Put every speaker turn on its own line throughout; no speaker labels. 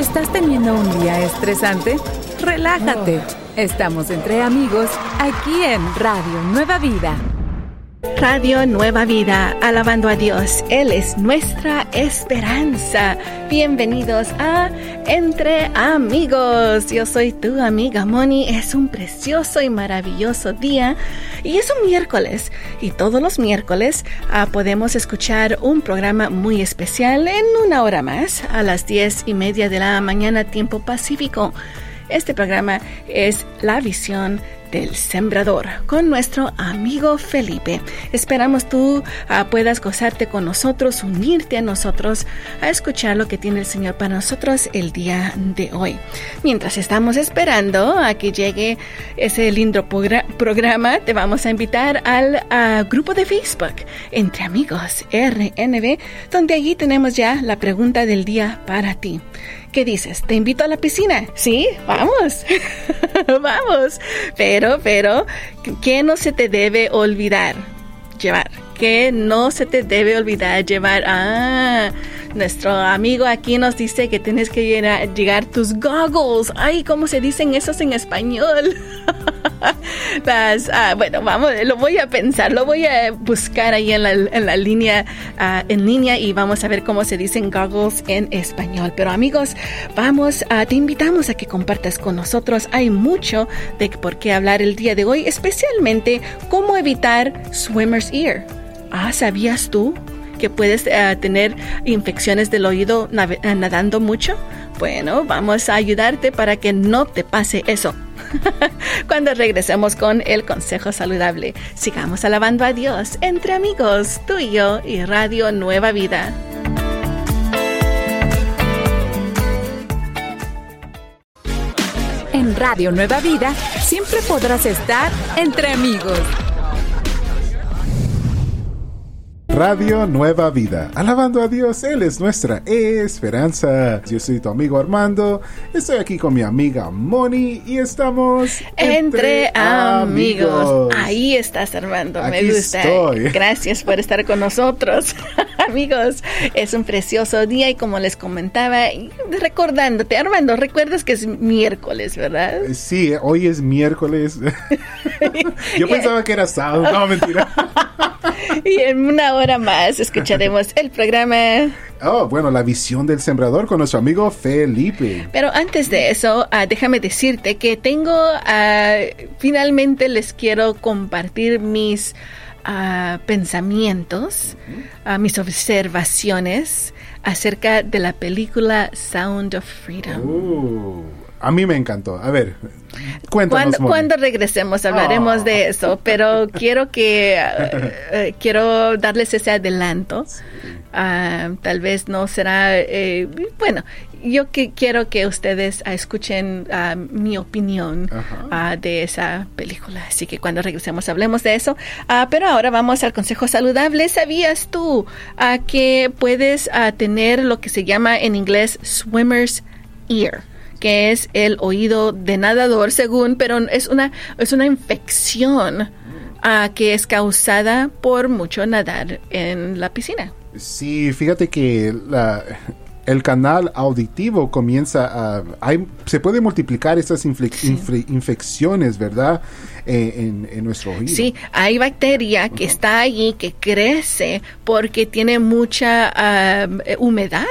¿Estás teniendo un día estresante? Relájate. Estamos entre amigos aquí en Radio Nueva Vida.
Radio Nueva Vida, alabando a Dios. Él es nuestra esperanza. Bienvenidos a Entre Amigos. Yo soy tu amiga Moni. Es un precioso y maravilloso día. Y es un miércoles. Y todos los miércoles ah, podemos escuchar un programa muy especial en una hora más, a las diez y media de la mañana, tiempo pacífico. Este programa es La Visión del Sembrador con nuestro amigo Felipe. Esperamos tú ah, puedas gozarte con nosotros, unirte a nosotros, a escuchar lo que tiene el Señor para nosotros el día de hoy. Mientras estamos esperando a que llegue ese lindo programa, te vamos a invitar al ah, grupo de Facebook Entre Amigos RNB, donde allí tenemos ya la pregunta del día para ti. ¿Qué dices? ¿Te invito a la piscina? Sí, vamos. vamos. Pero, pero, ¿qué no se te debe olvidar? Llevar. ¿Qué no se te debe olvidar llevar? Ah, nuestro amigo aquí nos dice que tienes que llegar, tus goggles. Ay, ¿cómo se dicen esos en español? Ah, bueno, vamos, lo voy a pensar, lo voy a buscar ahí en la, línea, ah, en línea y vamos a ver cómo se dicen goggles en español. Pero amigos, vamos, a te invitamos a que compartas con nosotros. Hay mucho de por qué hablar el día de hoy, especialmente cómo evitar swimmer's ear. Ah, ¿sabías tú que puedes tener infecciones del oído nadando mucho? Bueno, vamos a ayudarte para que no te pase eso. Cuando regresemos con el consejo saludable, sigamos alabando a Dios entre amigos, tú y yo y Radio Nueva Vida.
En Radio Nueva Vida siempre podrás estar entre amigos.
Radio Nueva Vida. Alabando a Dios, Él es nuestra esperanza. Yo soy tu amigo Armando, estoy aquí con mi amiga Moni y estamos
entre, amigos. Ahí estás Armando, me gusta. Gracias por estar con nosotros. amigos, es un precioso día y como les comentaba, recordándote, Armando, recuerdas que es miércoles, ¿verdad?
Eh, sí, hoy es miércoles. Yo pensaba que era sábado, no, mentira.
y en una hora más escucharemos el programa.
Oh, bueno, la visión del sembrador con nuestro amigo Felipe.
Pero antes de eso, ah, déjame decirte que tengo, ah, finalmente les quiero compartir mis uh, pensamientos, mis observaciones acerca de la película Sound of Freedom.
Uh, a mí me encantó. A ver, cuéntanos.
Cuando, cuando regresemos hablaremos de ah. eso, pero quiero que eh, eh, quiero darles ese adelanto. Ah, tal vez no será eh, bueno yo que quiero que ustedes uh, escuchen uh, mi opinión uh, de esa película. Así que cuando regresemos hablemos de eso. pero ahora vamos al consejo saludable. ¿Sabías tú que puedes tener lo que se llama en inglés swimmer's ear? Que es el oído de nadador según, pero es una, es una infección que es causada por mucho nadar en la piscina.
Sí, fíjate que la, el canal auditivo comienza a... Hay, se puede multiplicar estas infecciones, ¿verdad? En, nuestro oído.
Sí, hay bacteria que está allí, que crece porque tiene mucha humedad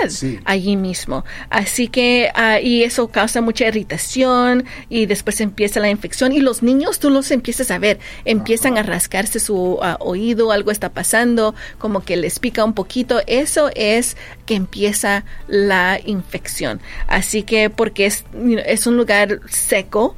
allí mismo. Así que, uh, y eso causa mucha irritación y después empieza la infección y los niños tú los empiezas a ver, empiezan a rascarse su ah, oído, algo está pasando, como que les pica un poquito. Eso es que empieza la infección. Así que porque es, es un lugar seco,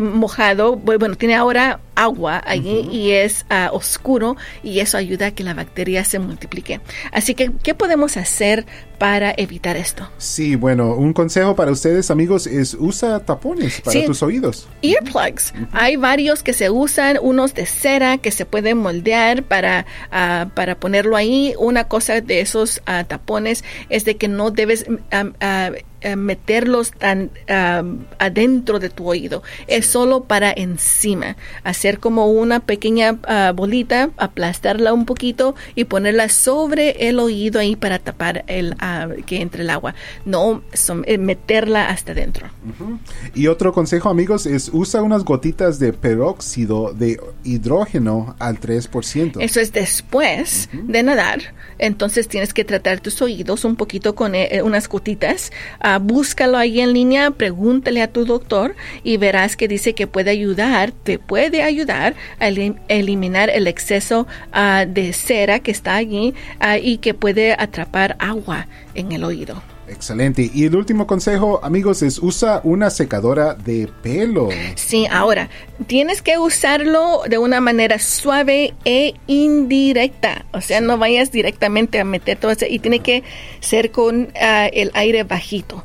mojado, bueno, tiene ahora agua allí y es ah, oscuro y eso ayuda a que la bacteria se multiplique. Así que, ¿qué podemos hacer para evitar esto?
Sí, bueno, un consejo para ustedes amigos es usa tapones para tus oídos.
Earplugs. Hay varios que se usan, unos de cera que se pueden moldear para, ah, para ponerlo ahí. Una cosa de esos ah, tapones es de que no debes eh, meterlos tan adentro de tu oído. Es solo para encima. Hacer como una pequeña ah, bolita, aplastarla un poquito y ponerla sobre el oído ahí para tapar el que entre el agua. No eh, meterla hasta adentro.
Y otro consejo, amigos, es usa unas gotitas de peróxido de hidrógeno al 3%.
Eso es después de nadar. Entonces tienes que tratar tus oídos un poquito con eh, unas gotitas. Ah, búscalo ahí en línea, pregúntale a tu doctor y verás que dice que puede ayudar, te puede ayudar a eliminar el exceso ah, de cera que está allí ah, y que puede atrapar agua en el oído.
Excelente. Y el último consejo, amigos, es usa una secadora de pelo.
Sí, ahora, tienes que usarlo de una manera suave e indirecta. O sea, no vayas directamente a meter todo eso y tiene que ser con el aire bajito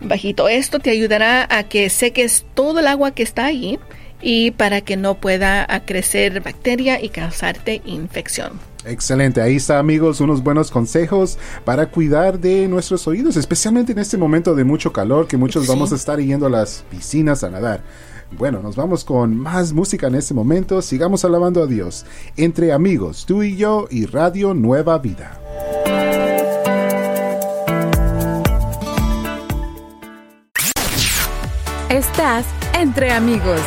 bajito. Esto te ayudará a que seques todo el agua que está ahí y para que no pueda crecer bacteria y causarte infección.
Excelente, ahí está amigos, unos buenos consejos para cuidar de nuestros oídos, especialmente en este momento de mucho calor que muchos vamos a estar yendo a las piscinas a nadar. Bueno, nos vamos con más música en este momento, sigamos alabando a Dios, entre amigos, tú y yo y Radio Nueva Vida.
Estás entre amigos.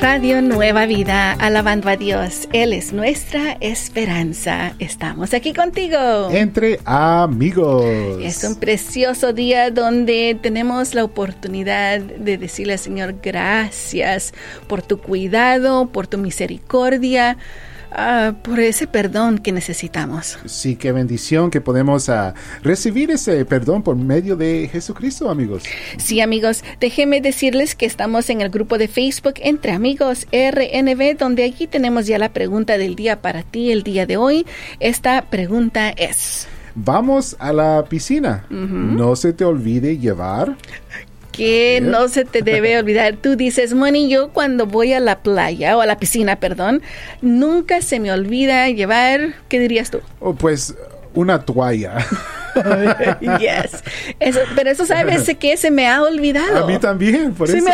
Radio Nueva Vida, alabando a Dios. Él es nuestra esperanza. Estamos aquí contigo.
Entre amigos.
Es un precioso día donde tenemos la oportunidad de decirle al Señor gracias por tu cuidado, por tu misericordia Ah, por ese perdón que necesitamos.
Sí, qué bendición que podemos ah, recibir ese perdón por medio de Jesucristo, amigos.
Sí, amigos, déjenme decirles que estamos en el grupo de Facebook Entre Amigos RNB, donde aquí tenemos ya la pregunta del día para ti el día de hoy. Esta pregunta es...
Vamos a la piscina. No se te olvide llevar
que no se te debe olvidar. Tú dices, Moni, yo cuando voy a la playa o a la piscina, perdón, nunca se me olvida llevar, ¿qué dirías tú?
Oh, pues una toalla.
yes. pero eso sabes que se me ha olvidado.
A mí también, por eso.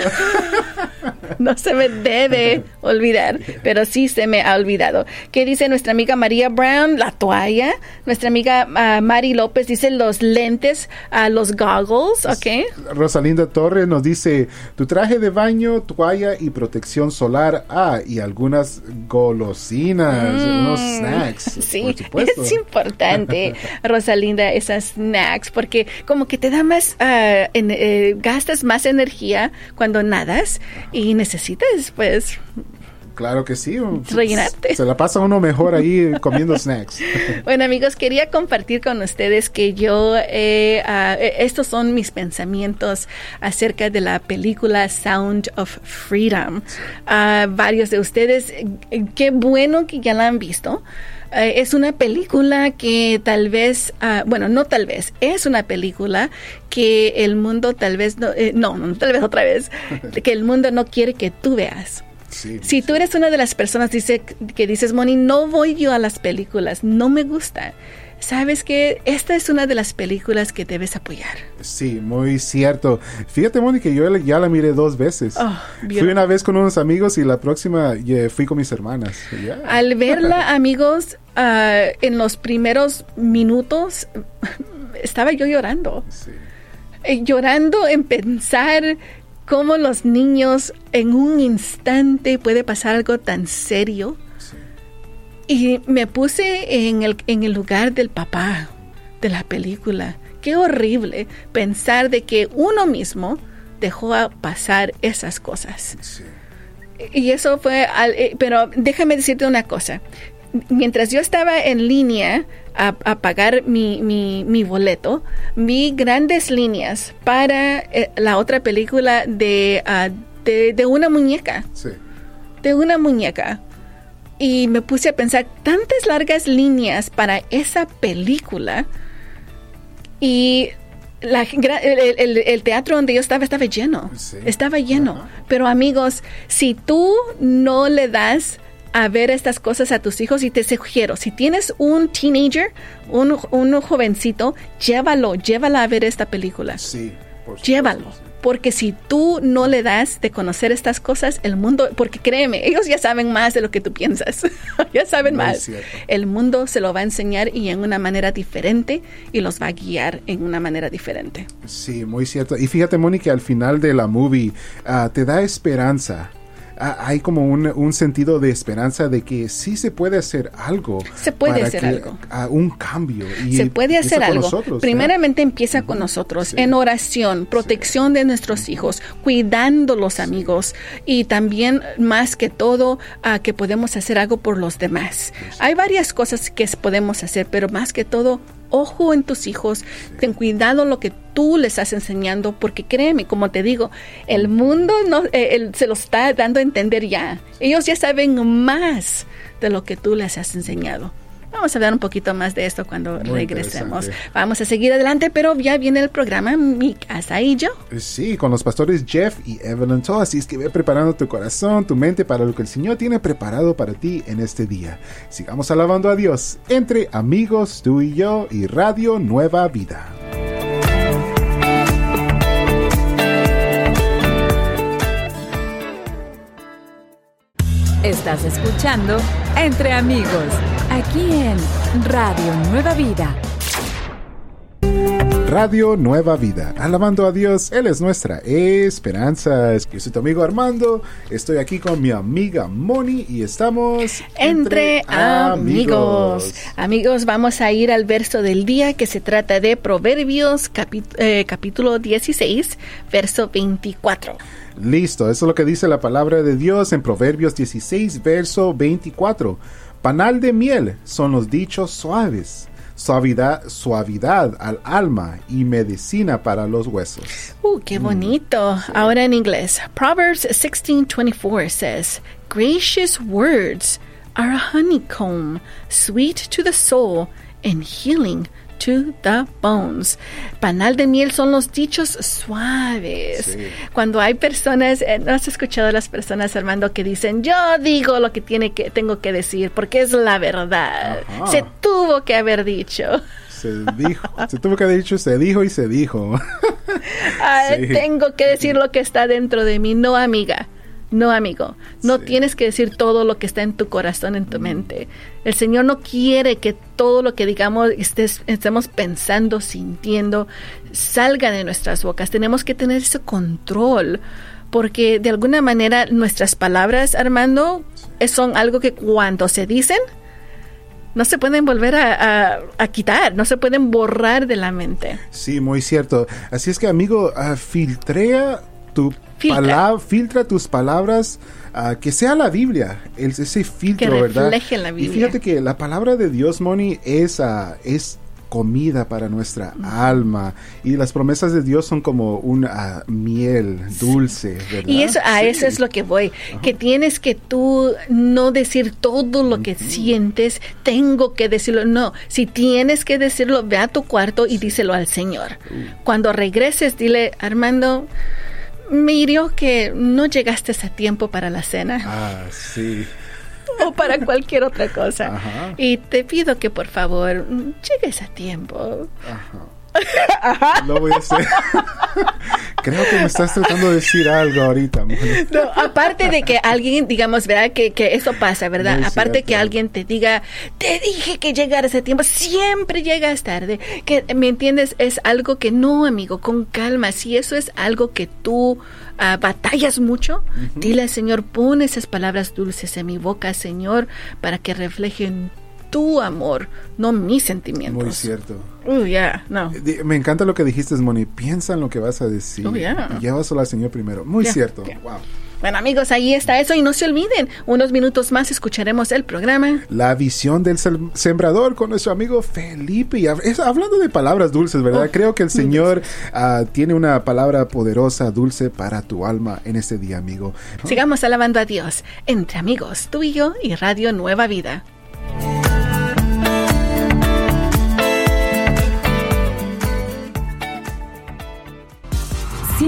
no se me debe olvidar, pero sí se me ha olvidado. ¿Qué dice nuestra amiga María Brown? La toalla. Nuestra amiga uh, Mari López dice los lentes, uh, los goggles, ¿ok?
Rosalinda Torres nos dice tu traje de baño, toalla y protección solar. Ah, y algunas golosinas, mm. unos snacks.
Sí, es importante, Rosalinda, esas snacks, porque como que te da más, uh, en, gastas más energía cuando nadas y necesitas, pues,
Claro que sí.
Rellenarte.
Se la pasa uno mejor ahí comiendo snacks.
bueno, amigos, quería compartir con ustedes que yo, eh, ah, e, estos son mis pensamientos acerca de la película Sound of Freedom. Uh, varios de ustedes, eh, qué bueno que ya la han visto. Eh, es una película que tal vez, ah, bueno, no tal vez, es una película que el mundo tal vez, no, no, no, tal vez otra vez, que el mundo no quiere que tú veas si tú eres una de las personas dice, que dices, Moni, no voy yo a las películas, no me gusta. Sabes que esta es una de las películas que debes apoyar.
Sí, muy cierto. Fíjate, que yo ya la miré dos veces. Oh, fui una vez con unos amigos y la próxima fui con mis hermanas.
Al verla, amigos, ah, en los primeros minutos estaba yo llorando. Eh, llorando en pensar cómo los niños en un instante puede pasar algo tan serio. Y me puse en el, en el lugar del papá de la película. Qué horrible pensar de que uno mismo dejó pasar esas cosas. Y eso fue, eh, pero déjame decirte una cosa. Mientras yo estaba en línea a, pagar mi, boleto, vi grandes líneas para eh, la otra película ah, de, de, una muñeca. Sí. De una muñeca. Y me puse a pensar, tantas largas líneas para esa película. Y la, el, teatro donde yo estaba estaba lleno. Estaba lleno. Pero amigos, si tú no le das a ver estas cosas a tus hijos y te sugiero, si tienes un teenager, un, un jovencito, llévalo, llévala a ver esta película.
Sí.
Llévalo. Porque si tú no le das de conocer estas cosas, el mundo, porque créeme, ellos ya saben más de lo que tú piensas, ya saben más. El mundo se lo va a enseñar y en una manera diferente y los va a guiar en una manera diferente.
Sí, muy cierto. Y fíjate, Mónica, al final de la movie ah, te da esperanza hay como un, sentido de esperanza de que sí se puede hacer algo.
Se puede hacer algo.
un cambio.
Y se puede hacer algo. Primeramente empieza con nosotros, en oración, protección de nuestros hijos, cuidando los amigos y también más que todo que podemos hacer algo por los demás. Hay varias cosas que podemos hacer, pero más que todo ojo en tus hijos, ten cuidado lo que tú les estás enseñando, porque créeme, como te digo, el mundo no, eh, se lo está dando a entender ya. Ellos ya saben más de lo que tú les has enseñado. Vamos a hablar un poquito más de esto cuando regresemos. Vamos a seguir adelante, pero ya viene el programa Mi Casa y yo.
Sí, con los pastores Jeff y Evelyn Toh. Así es que ve preparando tu corazón, tu mente para lo que el Señor tiene preparado para ti en este día. Sigamos alabando a Dios entre amigos, tú y yo y Radio Nueva Vida.
Estás escuchando Entre Amigos, aquí en Radio Nueva Vida.
Radio Nueva Vida, alabando a Dios, Él es nuestra esperanza. Yo soy tu amigo Armando, estoy aquí con mi amiga Moni y estamos
entre, amigos. amigos. vamos a ir al verso del día que se trata de Proverbios eh, capítulo 16, verso 24.
Listo, eso es lo que dice la palabra de Dios en Proverbios 16, verso 24. Panal de miel son los dichos suaves, suavidad, suavidad al alma y medicina para los huesos.
Uh, qué bonito. Ahora en inglés. Proverbs 16:24 says, Gracious words are a honeycomb, sweet to the soul and healing to the bones. Panal de miel son los dichos suaves. Cuando hay personas, eh, ¿no has escuchado a las personas, Armando, que dicen, yo digo lo que, tiene que tengo que decir porque es la verdad? Se tuvo que haber dicho.
Se dijo, se tuvo que haber dicho, se dijo y se dijo.
Tengo que decir lo que está dentro de mí, no amiga. No, amigo, no tienes que decir todo lo que está en tu corazón, en tu mente. El Señor no quiere que todo lo que digamos, estés, estemos pensando, sintiendo, salga de nuestras bocas. Tenemos que tener ese control, porque de alguna manera nuestras palabras, Armando, son algo que cuando se dicen, no se pueden volver a, quitar, no se pueden borrar de la mente.
Sí, muy cierto. Así es que, amigo, uh, filtrea tu filtra, filtra tus palabras, uh, que sea la Biblia, ese filtro, que ¿verdad?
La Biblia.
Y fíjate que la palabra de Dios, Moni, es, uh, es comida para nuestra alma. Y las promesas de Dios son como una miel dulce ¿verdad?
y eso a eso es lo que voy que tienes que tú no decir todo lo que sientes tengo que decirlo no si tienes que decirlo ve a tu cuarto y díselo al Señor. Uh. cuando regreses dile Armando me hirió que no llegaste a tiempo para la cena.
Ah, sí.
O para cualquier otra cosa. Y te pido que por favor llegues a tiempo. Ajá.
Lo voy a hacer. Creo que me estás tratando de decir algo ahorita.
No, aparte de que alguien, digamos, ¿verdad? Que, que eso pasa, ¿verdad? aparte que alguien te diga, te dije que llegaras a tiempo, siempre llegas tarde. Que, ¿me entiendes? Es algo que no, amigo, con calma. Si eso es algo que tú ah, batallas mucho, dile al Señor, pon esas palabras dulces en mi boca, Señor, para que reflejen tu amor, no mis sentimientos.
Muy cierto.
Oh, yeah, no.
Me encanta lo que dijiste, Moni. Piensa en lo que vas a decir.
Oh, yeah.
Llévaselo al Señor primero. Muy cierto. Wow.
Bueno amigos, ahí está eso y no se olviden, unos minutos más escucharemos el programa.
La visión del sembrador con nuestro amigo Felipe. Y hablando de palabras dulces, ¿verdad? Oh, Creo que el Señor uh, tiene una palabra poderosa, dulce para tu alma en este día, amigo.
Sigamos alabando a Dios entre amigos, tú y yo y Radio Nueva Vida.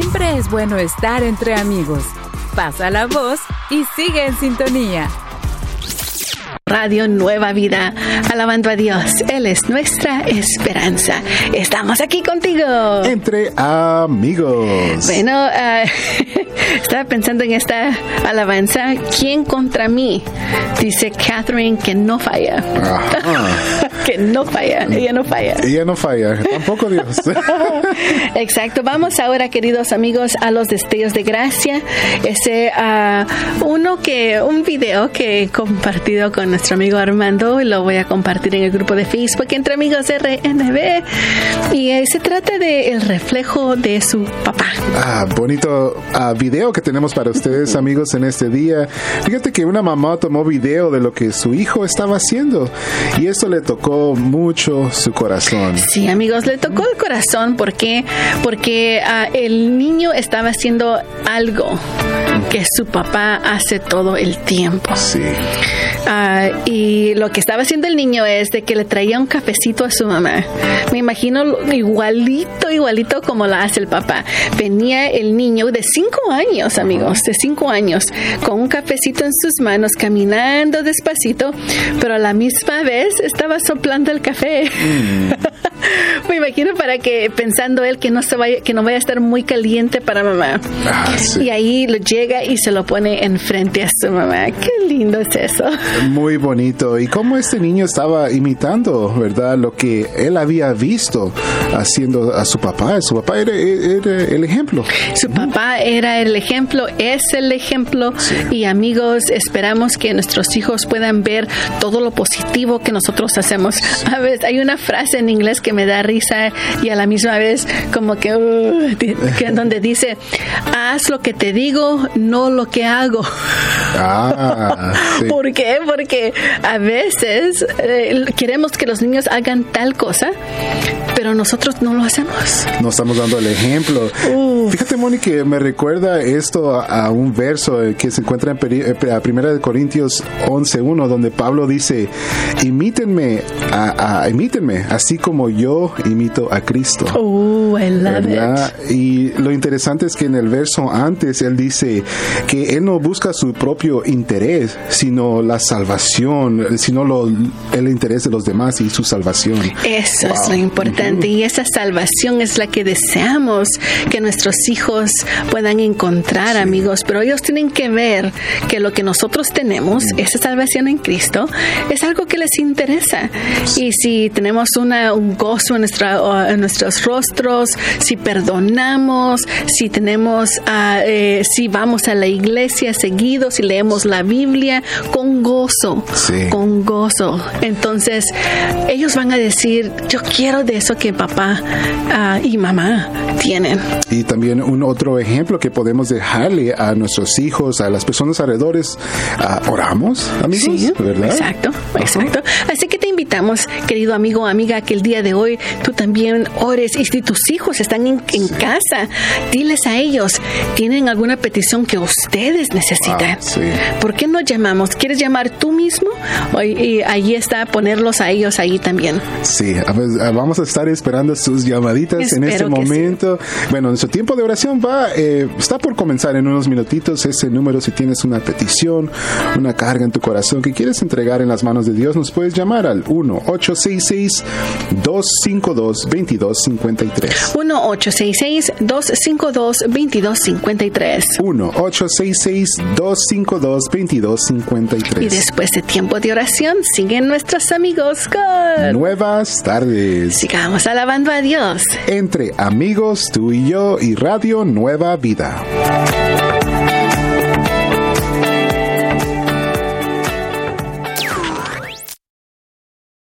Siempre es bueno estar entre amigos. Pasa la voz y sigue en sintonía.
Radio Nueva Vida, alabando a Dios. Él es nuestra esperanza. Estamos aquí contigo.
Entre amigos.
Bueno, uh, estaba pensando en esta alabanza. ¿Quién contra mí? Dice Catherine que no falla. Que no falla. Ella no falla.
Ella no falla. Tampoco Dios.
Exacto. Vamos ahora, queridos amigos, a los destellos de gracia. Ese uh, uno que, un video que he compartido con nuestro amigo Armando y lo voy a compartir en el grupo de Facebook entre amigos RNB. Y eh, se trata de el reflejo de su papá.
Ah, bonito uh, video que tenemos para ustedes, amigos, en este día. Fíjate que una mamá tomó video de lo que su hijo estaba haciendo y esto le tocó mucho su corazón.
Sí, amigos, le tocó el corazón porque porque uh, el niño estaba haciendo algo que su papá hace todo el tiempo.
Sí.
Uh, y lo que estaba haciendo el niño es de que le traía un cafecito a su mamá. Me imagino igualito, igualito como lo hace el papá. Venía el niño de cinco años, amigos, de cinco años, con un cafecito en sus manos, caminando despacito, pero a la misma vez estaba soplando el café. Mm. Me imagino para que pensando él que no se vaya, que no vaya a estar muy caliente para mamá.
Ah, sí.
Y ahí lo llega y se lo pone enfrente a su mamá. Qué lindo es eso.
Muy bonito. Y cómo este niño estaba imitando, ¿verdad? Lo que él había visto haciendo a su papá. Su papá era, era el ejemplo.
Su papá era el ejemplo, es el ejemplo.
Sí.
Y amigos, esperamos que nuestros hijos puedan ver todo lo positivo que nosotros hacemos. A veces hay una frase en inglés que me da risa y a la misma vez como que, uh, que donde dice, haz lo que te digo, no lo que hago.
Ah.
¿Por qué? Porque a veces eh, queremos que los niños hagan tal cosa, pero nosotros no lo hacemos.
No estamos dando el ejemplo.
Uf.
Fíjate, Moni, que me recuerda esto a, a un verso que se encuentra en peri, a Primera de Corintios 11.1, donde Pablo dice, imítenme, a, a, imítenme, así como yo imito a Cristo.
Oh, I love
¿verdad?
it.
Y lo interesante es que en el verso antes él dice que él no busca su propio interés, sino la salvación, sino lo, el interés de los demás y su salvación.
Eso
Wow.
es lo importante y esa salvación es la que deseamos que nuestros hijos puedan encontrar, amigos, pero ellos tienen que ver que lo que nosotros tenemos, esa salvación en Cristo, es algo que les interesa. Y si tenemos una, un gozo en, nuestra, en nuestros rostros, si perdonamos, si tenemos, eh, si vamos a la iglesia seguido, si leemos la Biblia con gozo,
Sí.
con gozo. Entonces, ellos van a decir, yo quiero de eso que papá ah, y mamá tienen.
Y también un otro ejemplo que podemos dejarle a nuestros hijos, a las personas alrededores, ah, oramos, amigos,
Sí,
¿verdad?
exacto, exacto. Así que te invitamos, querido amigo o amiga, que el día de hoy tú también ores. Y si tus hijos están en, en casa, diles a ellos, ¿tienen alguna petición que ustedes necesitan?
Ah, sí.
¿Por qué no llamamos? ¿Quieres llamar tú mismo? Y ahí está, ponerlos a ellos ahí también.
Sí, ah, vamos a estar esperando sus llamaditas en este momento. Bueno, nuestro tiempo de oración va, eh, está por comenzar en unos minutitos. Ese número, si tienes una petición, una carga en tu corazón que quieres entregar en las manos de Dios, nos puedes llamar al 1-866-252-2253.
1-866-252-2253.
1-866-252-2253.
Y después de tiempo de oración, siguen nuestros amigos con...
Nuevas tardes.
Sigamos alabando a Dios.
Entre amigos, tú y yo y Radio Nueva Vida.